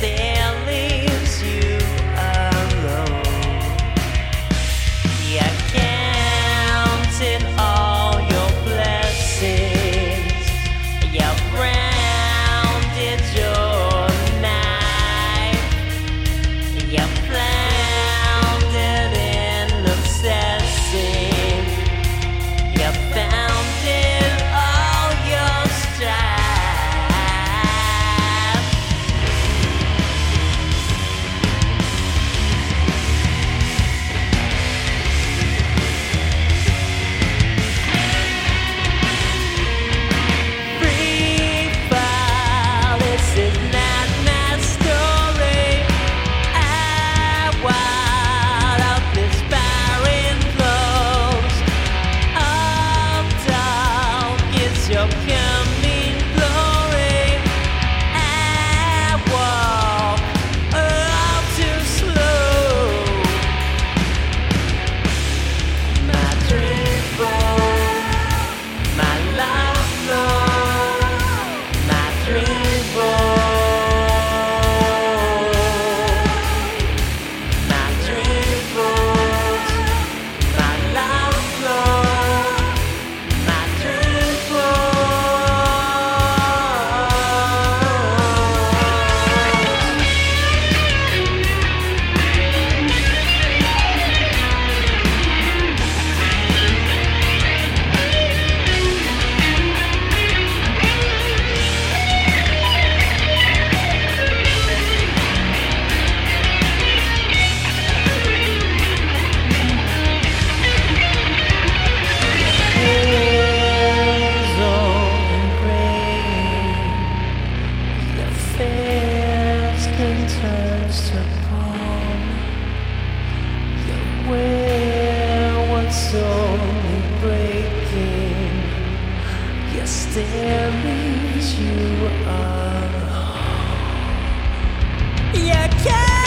って danced upon the where once only breaking. Yes, you are. You can.